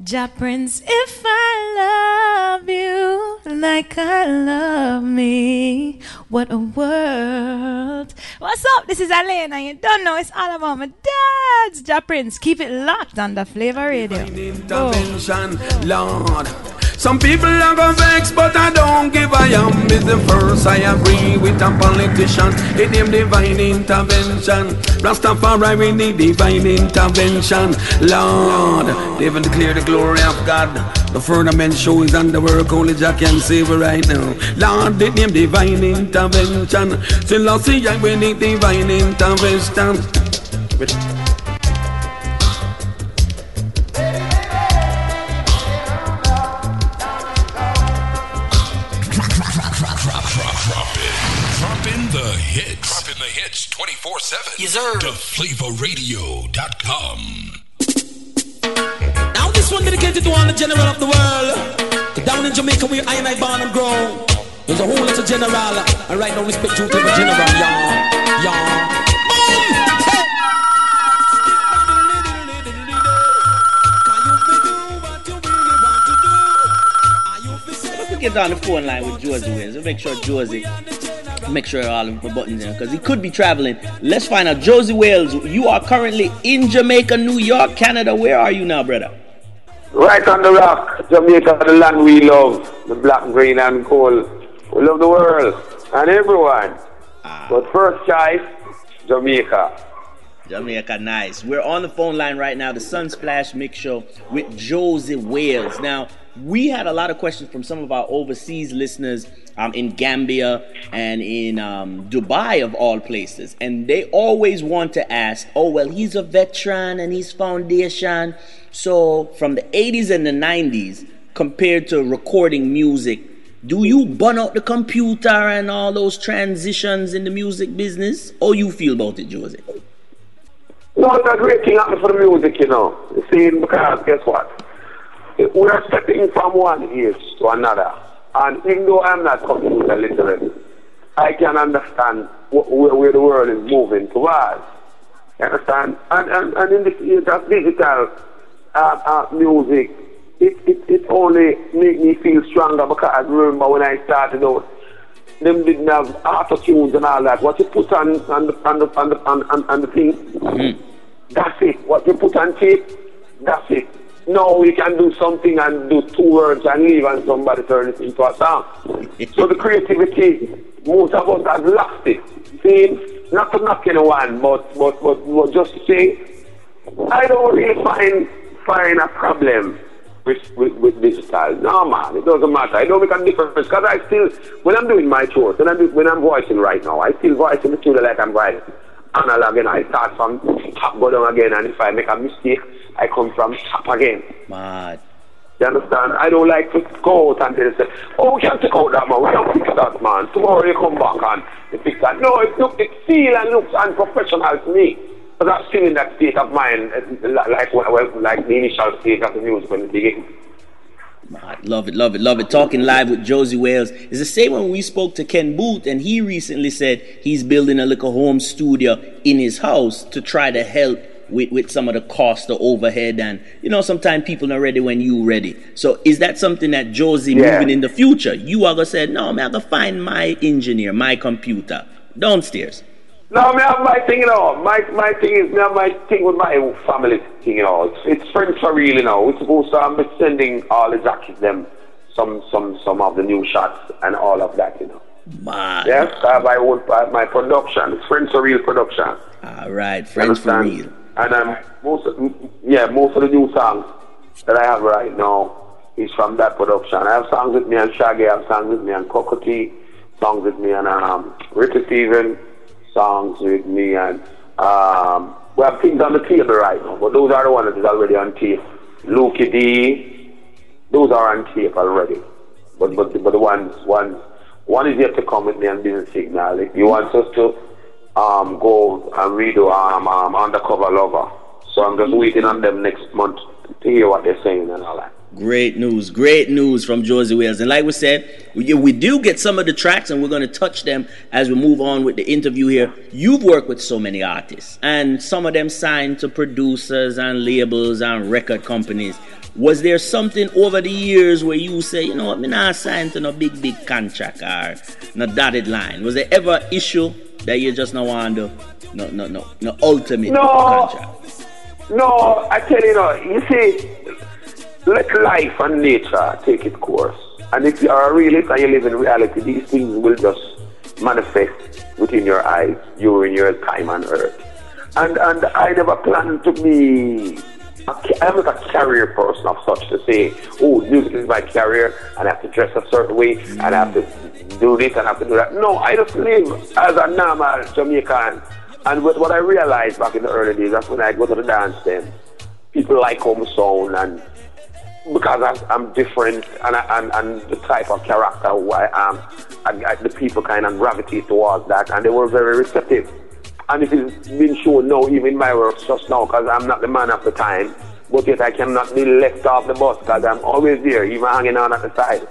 Ja Prince, if I love you like I love me, what a world. What's up? This is Elena. You don't know it's all about my dad's Ja Prince. Keep it locked on the Flavor Radio. Oh. Some people are gonna vex, but I don't give a yam. Is the first I agree with a politician. It name divine intervention. Rastafari, we need divine intervention. Lord, they even declare the glory of God. The firmament shows and the work only Jah can save right now. Lord, they name divine intervention. Still, I we need divine intervention. Hits 24 7. Yes, sir. TheFlavorRadio.com. Now, this one dedicated to all the general of the world. Down in Jamaica, where I and I born and grow. There's a whole lot of general. And right now, respect due to the general, y'all. Y'all. get on the phone line with Josey Wales. We'll make sure Josey make sure all of the buttons in because he could be traveling. Let's find out. Josey Wales, you are currently in Jamaica, New York, Canada. Where are you now, brother? Right on the rock, Jamaica, the land we love, the black, green, and gold. We love the world and everyone. Ah. But first choice, Jamaica. Jamaica, nice. We're on the phone line right now, the Sunsplash Mix Show with Josey Wales. Now, we had a lot of questions from some of our overseas listeners um, in Gambia and in um, Dubai, of all places. And they always want to ask, oh, well, he's a veteran and he's foundation. So, from the 80s and the 90s, compared to recording music, do you burn out the computer and all those transitions in the music business? How you feel about it, Jose? No, it's a great thing happening for the music, you know. See, because guess what? We are stepping from one age to another. And even though I'm not computer literate, I can understand wh- where the world is moving towards. You understand? And, and, and in this age of digital uh, uh, music, it, it, it only make me feel stronger because I remember when I started out, them didn't have auto tunes and all that. What you put on on the on the on the, on, on, on the thing, mm-hmm. that's it. What you put on tape, that's it. No, we can do something and do two words and leave and somebody turn it into a song. so the creativity, most of us have lost it. See, not to knock anyone, but, but, but, but just to say, I don't really find, find a problem with, with, with digital. No, man, it doesn't matter. I don't make a difference because I still, when I'm doing my chores, when I'm, when I'm voicing right now, I still voice in the studio like I'm writing analog and I start from top, go down again, and if I make a mistake, I come from top again. Mad. You understand? I don't like to go out and they say, oh, we can't take out that man, we can't fix that man. Tomorrow you come back and you fix that. No, it, look, it feel and looks unprofessional to me. But I'm still in that state of mind, uh, like, like, like the initial state of the music when it began. Love it, love it, love it. Talking live with Josey Wales is the same when we spoke to Ken Boothe, and he recently said he's building a little home studio in his house to try to help with, with some of the cost, the overhead, and you know, sometimes people not ready when you ready. So is that something that Josey yeah. moving in the future? You are gonna say, no, man, I gotta find my engineer, my computer downstairs. No, have my thing, you know. My my thing is, have my thing with my family thing, you know. It's, it's friends for real, you know. We're supposed to I'm sending all the jackets, them, some some some of the new shots and all of that, you know. Man. Yes, I have my own my production. It's friends for real production. All right, friends for real. And um, most yeah, most of the new songs that I have right now is from that production. I have songs with me and Shaggy. I have songs with me and Cocoa Tea. Songs with me and um, Ricky Steven. Songs with me and um, we have things on the table right now. But those are the ones that is already on tape. Lukie D. Those are on tape already. But but but the ones ones one is yet to come with me and Busy Signal. You want us to um, go and redo um, um, Undercover Lover. So I'm just waiting on them next month to hear what they're saying and all that. Great news, great news from Josie Wales. And like we said, we, we do get some of the tracks and we're going to touch them as we move on with the interview here. You've worked with so many artists and some of them signed to producers and labels and record companies. Was there something over the years where you say, you know what, me not sign to no big, big contract or no dotted line? Was there ever issue that you just not want to, no, no, no, no ultimate No. contract? No, I tell you, no, you see, let life and nature take its course. And if you are a realist and you live in reality, these things will just manifest within your eyes during your time on earth. And and I never planned to be. I'm not a career person of such to say, oh, music is my career, and I have to dress a certain way, and I have to do this, and I have to do that. No, I just live as a normal Jamaican. And with what I realized back in the early days, that's when I go to the dance then. People like home sound and because I'm, I'm different and, I, and and the type of character who I am, I, I, the people kind of gravitate towards that, and they were very receptive. And it has been shown now, even in my work just now, because I'm not the man of the time, but yet I cannot be left off the bus because I'm always there, even hanging on at the side.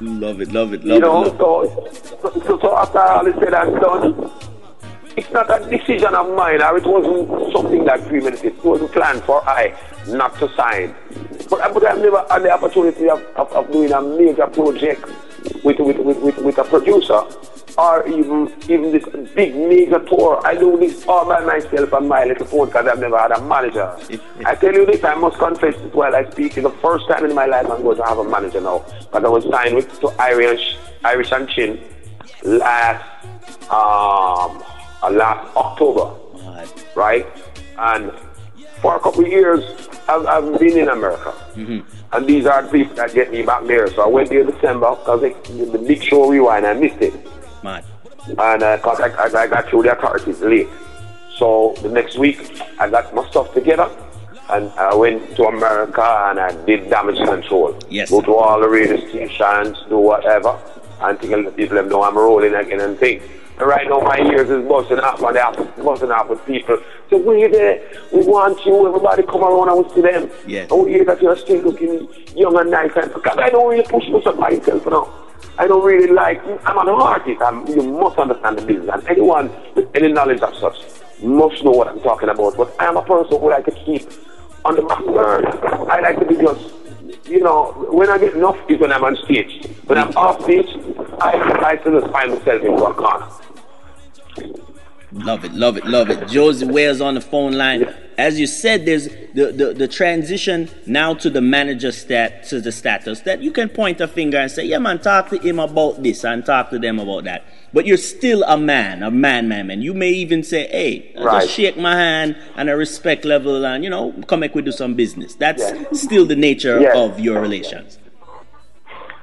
Love it, love it, love it. You know, it. Love so, so, so after all is said and done, it's not a decision of mine, or it wasn't something that premeditated. It wasn't planned for I not to sign. But, but I've never had the opportunity of, of, of doing a major project with, with, with, with, a producer, or even even this big mega tour. I do this all by myself on my little phone because I've never had a manager. I tell you this, I must confess this while I speak. It's the first time in my life I'm going to have a manager now. Because I was signed with to Irish, Irish and Chin last um, uh, last October, right? And for a couple of years, I've, I've been in America. Mm-hmm. And these are the people that get me back there. So I went there December because the big show rewind, I missed it. Mad. And uh, because I, I, I got through the authorities late. So the next week, I got my stuff together. And I went to America and I did damage control. Yes. Go to all the radio stations, do whatever. And tell the people them know I'm rolling again and things. And right now my ears is busting up and they're busting up with people. So we there, we want you, everybody come around and we see them. Yes. And we hear that you're still looking young and nice and because I don't really push myself myself now. I don't really like I'm an artist. I'm, you must understand the business. And anyone with any knowledge of such must know what I'm talking about. But I'm a person who like to keep on the back burner. I like to be just you know, when I get enough is when I'm on stage. When I'm off stage, I I still just find myself in one corner. Love it, love it, love it. Josey Wales on the phone line. As you said, there's the, the, the transition now to the manager stat to the status that you can point a finger and say, yeah man, talk to him about this and talk to them about that. But you're still a man, a man, man, man. You may even say, hey, Right. just shake my hand and a respect level and, you know, come back we do some business. That's Yeah. still the nature Yeah. of your relations.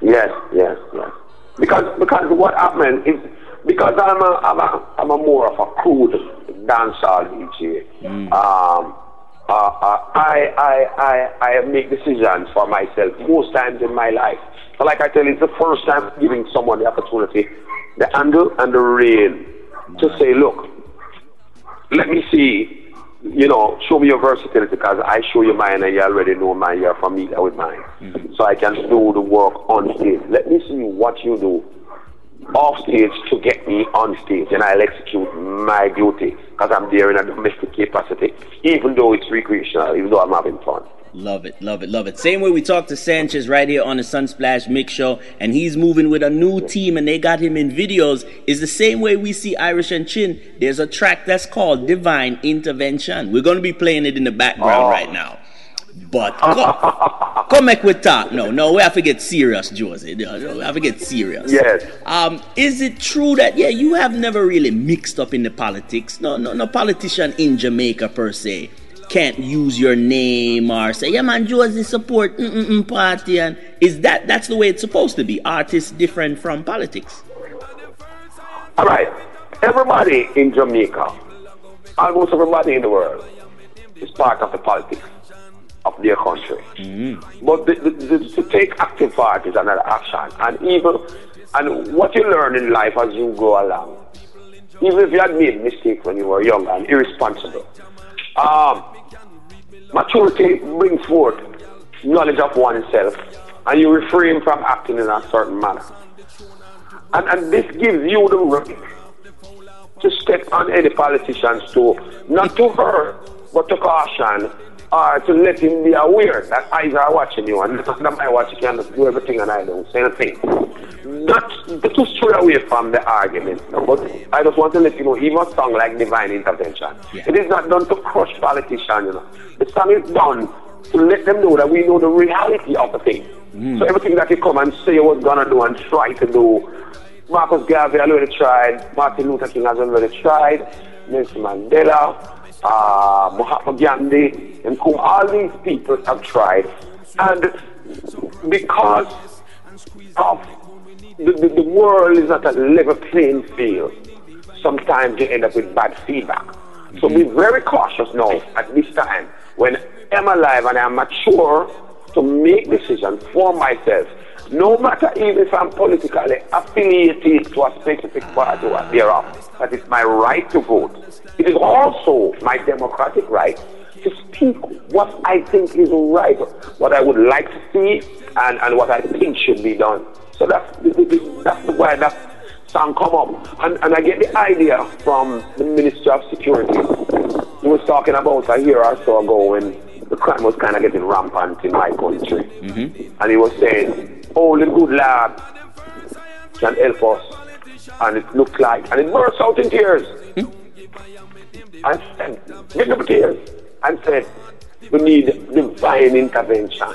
Yes, yes, yes. Because because what happened is because I'm a I'm a I'm a more of a crude dancehall DJ. Um, uh, uh, I I I I make decisions for myself most times in my life. So like I tell you, it's the first time giving someone the opportunity, the handle and the rein, to say, look, let me see, you know, show me your versatility because I show you mine and you already know mine, you're familiar with mine. So I can do the work on stage. Let me see what you do off stage to get me on stage and I'll execute my duty because I'm there in a domestic capacity, even though it's recreational, even though I'm having fun. Love it, love it, love it. Same way we talked to Sanchez right here on the Sunsplash Mix Show, and he's moving with a new team, and they got him in videos. Is the same way we see Irish and Chin. There's a track that's called Divine Intervention. We're gonna be playing it in the background Oh. right now. But come, come back with talk. No, no, we have to get serious, Josey. No, We have to get serious. Yes. Um, is it true that yeah, you have never really mixed up in the politics? No, no, no politician in Jamaica per se can't use your name or say, yeah, man, Josey support mm-mm party, and is that that's the way it's supposed to be? Artists different from politics. All right. Everybody in Jamaica, almost everybody in the world, is part of the politics of their country. But the, the, the, to take active part is another action. And even and what you learn in life as you go along, even if you had made mistakes when you were young and irresponsible, um, maturity brings forth knowledge of oneself, and you refrain from acting in a certain manner. And, and this gives you the right to step on any politician's toe, not to hurt, but to caution or to let him be aware that eyes are watching you and not that I watch you can do everything and I don't say anything. Not to stray away from the argument, no, but I just want to let you know, even a song like Divine Intervention, Yeah. it is not done to crush politicians, you know. The song is done to let them know that we know the reality of the thing. Hmm. So everything that you come and say you was gonna do and try to do, Marcus Garvey already tried, Martin Luther King has already tried, Nelson Mandela, uh, Mahatma Gandhi, and Kum, all these people have tried. And because of the, the, the world is not a level playing field, sometimes you end up with bad feedback. So be very cautious now at this time when I'm alive and I'm mature to make decisions for myself. No matter even if I'm politically affiliated to a specific party or thereof, that is my right to vote. It is also my democratic right to speak what I think is right, what I would like to see, and, and what I think should be done. So that's, that's why that song come up. And, and I get the idea from the Minister of Security. He was talking about a year or so ago when the crime was kind of getting rampant in my country. Mm-hmm. And he was saying, oh, the good lad can help us. And it looked like, and it burst out in tears. And said, get up. And said, we need divine intervention.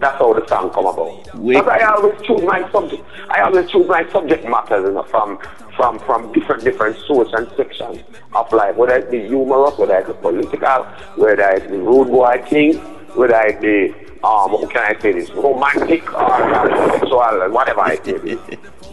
That's how the song come about. Because I always choose my subject. I always choose my subject matters you know, from from from different different sources and sections of life. Whether it be humorous, whether it be political, whether it be rude boy thing, whether it be um, how can I say this, romantic or sexual, whatever it may be.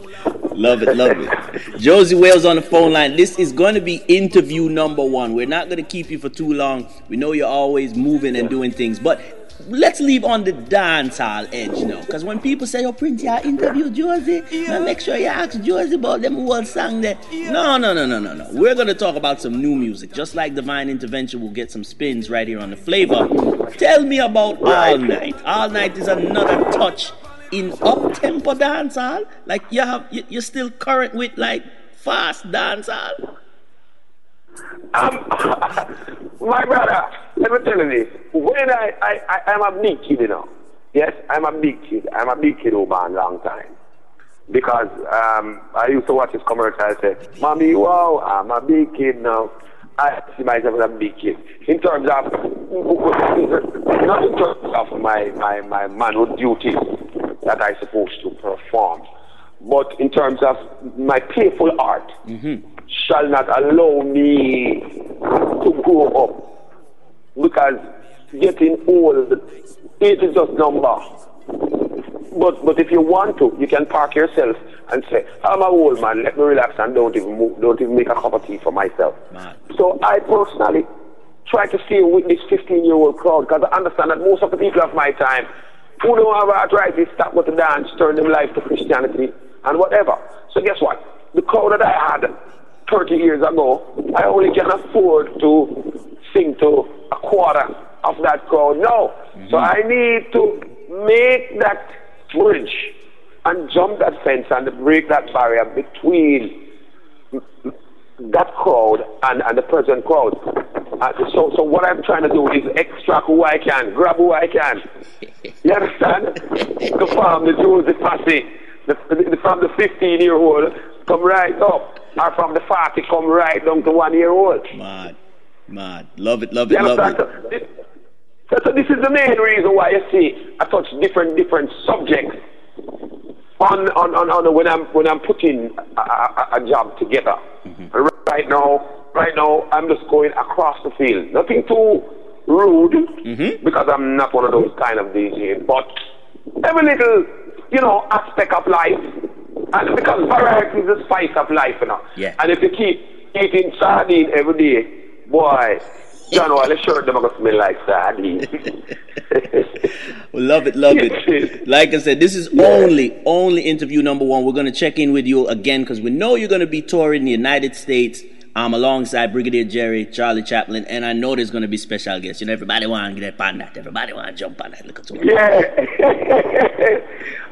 Love it, love it. Josey Wales on the phone line. This is going to be interview number one. We're not going to keep you for too long. We know you're always moving and doing things, but let's leave on the dance hall edge now. Because when people say, "Oh, Prince, you interview Josey," now make sure you ask Josey about them whole song there. No, no, no, no, no, no. We're going to talk about some new music. Just like Divine Intervention will get some spins right here on the flavor. Tell me about All Night. All Night is another touch in up tempo dancehall? Like you have you, you're still current with like fast dancehall? Um, my brother, let me tell you this. When I, I, I, I'm a big kid, you know. Yes, I'm a big kid. I'm a big kid over a long time. Because um, I used to watch this commercial and said, Mommy, wow, I'm a big kid now. I see myself as a big kid. In terms of, not in terms of my, my, my manhood duties that I'm supposed to perform, but in terms of my playful art mm-hmm. shall not allow me to grow up because getting old it is just number. But but if you want to, you can park yourself and say, I'm a old man, let me relax and don't even move, don't even make a cup of tea for myself. Man. So I personally try to stay with this 15 year old crowd because I understand that most of the people of my time who don't have arthritis stop with the dance, turn their life to Christianity and whatever. So guess what? The crowd that I had 30 years ago, I only can afford to sing to a quarter of that crowd now. So mm-hmm. I need to make that bridge and jump that fence and break that barrier between that crowd and, and the present crowd. Uh, so, so what I'm trying to do is extract who I can, grab who I can. You understand? the farm, the Jews, the posse, the, the, from the 15 year old, come right up, or from the 40, come right down to one year old. Mad, mad. Love it, love it, love it. So this, so, so this is the main reason why you see I touch different different subjects on on, on, on when I'm when I'm putting a, a, a job together. Mm-hmm. And Right now, right now I'm just going across the field. Nothing too rude mm-hmm. because I'm not one of those kind of DJs, but every little you know aspect of life. And because variety is the spice of life, you know. Yeah. And if you keep eating sardine every day, boy, John, the shirt them gonna smell like sardine. Well, love it, love it. Like I said, this is only, only interview number one. We're going to check in with you again because we know you're going to be touring the United States um, alongside Brigadier Jerry, Charlie Chaplin, and I know there's going to be special guests. You know, everybody want to get on that. Everybody want to jump on that little tour. yeah.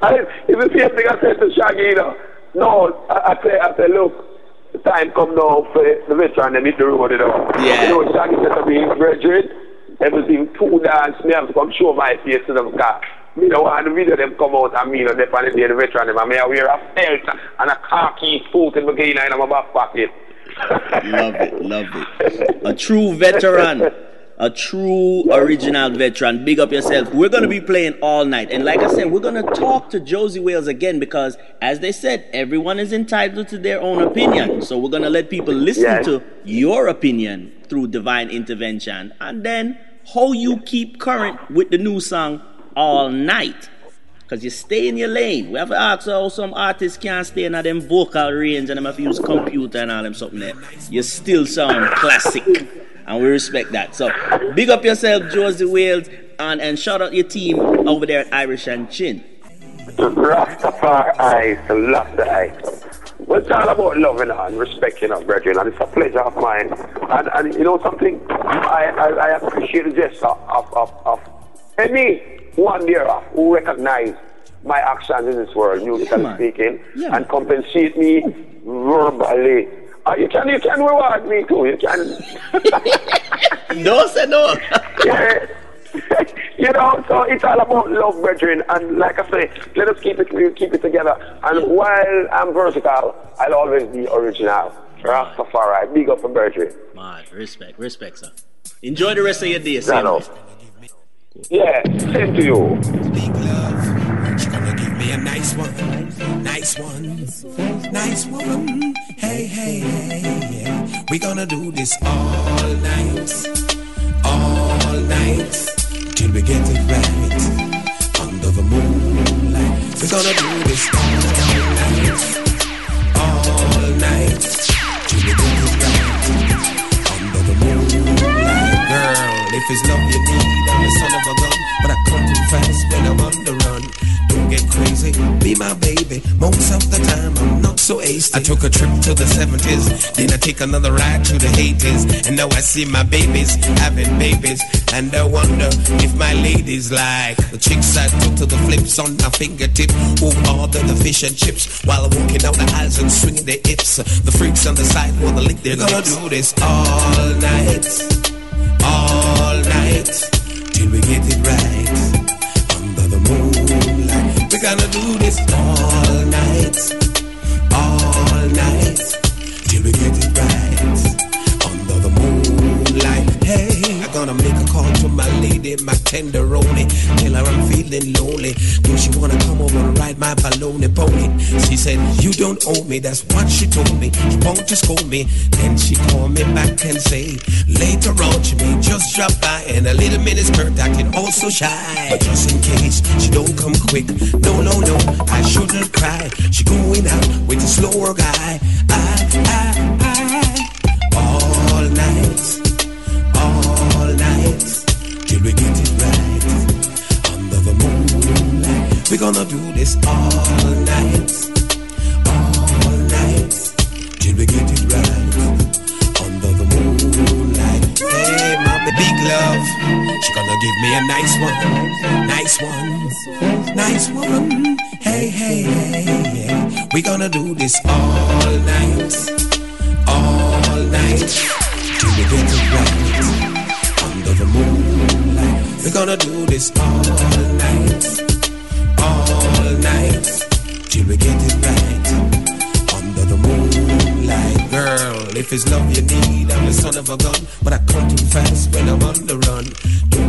and it's the same thing I said to Shaggy, you know. No, I, I say, I say, look, the time come now for the veteran and hit the road, you know. Yeah. You know, Shaggy said to me, Brethren, everything two dance, me have to come show my face to them because me don't want the video them come out and me you know, they on the day the veteran them and me I wear a felt and a khaki suit in my in my back pocket. love it, love it. A true veteran. A true original veteran. Big up yourself. We're going to be playing all night. And like I said, we're going to talk to Josey Wales again because, as they said, everyone is entitled to their own opinion. So we're going to let people listen yes. to your opinion through divine intervention. And then how you keep current with the new song all night. Because you stay in your lane. We have to ask how some artists can't stay in them vocal range and them have to use computer and all them something there. You still sound classic. And we respect that. So big up yourself, Josey Wales, and, and shout out your team over there at Irish and Chin. Rastafari, love the eyes. Well, it's all about loving and respecting our brethren, and it's a pleasure of mine. And, and you know something? I, I, I appreciate the gesture of, of, of any one there who recognize my actions in this world, musically yeah, speaking, yeah. and compensate me verbally. Uh, you can you can reward me too. You can. no, say no. yeah. you know, so it's all about love, brethren, and like I say, let us keep it keep it together. And while I'm versatile, I'll always be original. Rastafari, big up for brethren. Man, respect, respect, sir. Enjoy the rest of your day, sir. Yeah, same to you. Big love, she gonna give me a nice one, nice one, nice one. Hey, hey, hey, yeah. We gonna do this all night, all night, till we get it right under the moonlight. We gonna do this all night, all night, till we get it right under the moonlight, girl. If it's love you need I'm the son of a gun, but I come too fast when I'm on the run. Get crazy, be my baby. Most of the time I'm not so ace. I took a trip to the 70s, then I take another ride to the 80s, and now I see my babies having babies, and I wonder if my ladies like the chicks I took to the flips on my fingertip, who order the fish and chips while I'm walking out the aisles and swinging their hips. The freaks on the side wanna lick their Gonna do this. All night, all night till we get it right do this all night, gonna make a call to my lady, my tenderoni. Tell her I'm feeling lonely. Do she wanna come over and ride my baloney pony? She said, You don't owe me, that's what she told me. She won't just scold me. Then she called me back and say, Later on, she may just drop by and a little minute skirt acting also shy. But just in case she don't come quick, no, no, no, I shouldn't cry. She going out with a slower guy. I, I, I, all night, we get it right under the moonlight. We're gonna do this all night, all night, till we get it right under the moonlight. Hey, my big love, she gonna give me a nice one, nice one, nice one. Hey, hey, hey, yeah. We gonna do this all night, all night, till we get it right under the moonlight. We're gonna do this all night, all night, till we get it right under the moonlight. Girl, if it's love you need, I'm the son of a gun, but I come too fast when I'm on the run.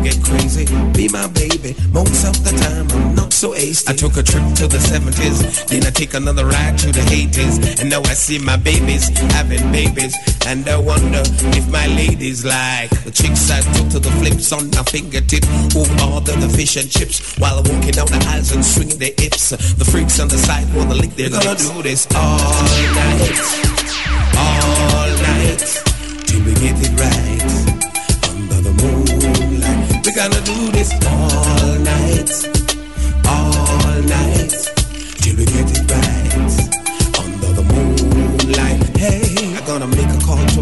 Get crazy, be my baby. Most of the time I'm not so ace. I took a trip to the 70s, then I take another ride to the 80s, and now I see my babies having babies, and I wonder if my ladies like the chicks I took to the flips on my fingertip, who order the fish and chips while walking down the aisles and swinging their hips. The freaks on the side wanna lick their lips. Gonna do this all night, all night, till we get it right gonna do this all night, all night, till we get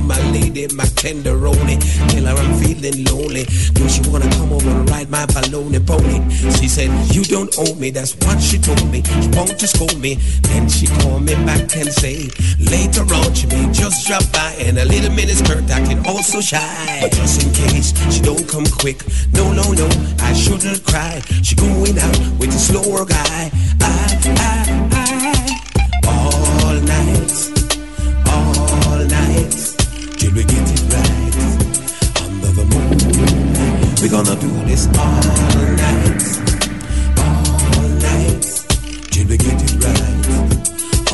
my lady, my tenderoni. Tell her I'm feeling lonely. Do she wanna come over and ride my baloney pony. She said, you don't owe me, that's what she told me. She won't just scold me. Then she called me back and say, later on she may just drop by and a little mini skirt acting also shy. But just in case she don't come quick, no, no, no, I shouldn't cry. She going out with a slower guy. I, I, I, gonna do this all night, all night, till we get it right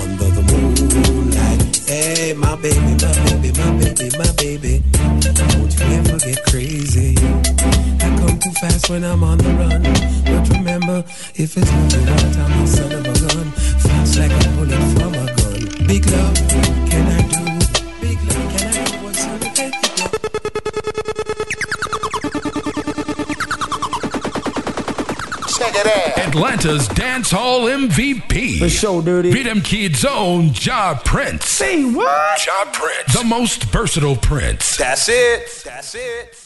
under the moonlight. Hey, my baby, my baby, my baby, my baby, don't you ever get crazy? I come too fast when I'm on the run. But remember, if it's I'm the son of a Atlanta's dance hall MVP. For sure, dirty. Rhythm Kid's own Ja Prince. Say what? Ja Prince. The most versatile Prince. That's it. That's it.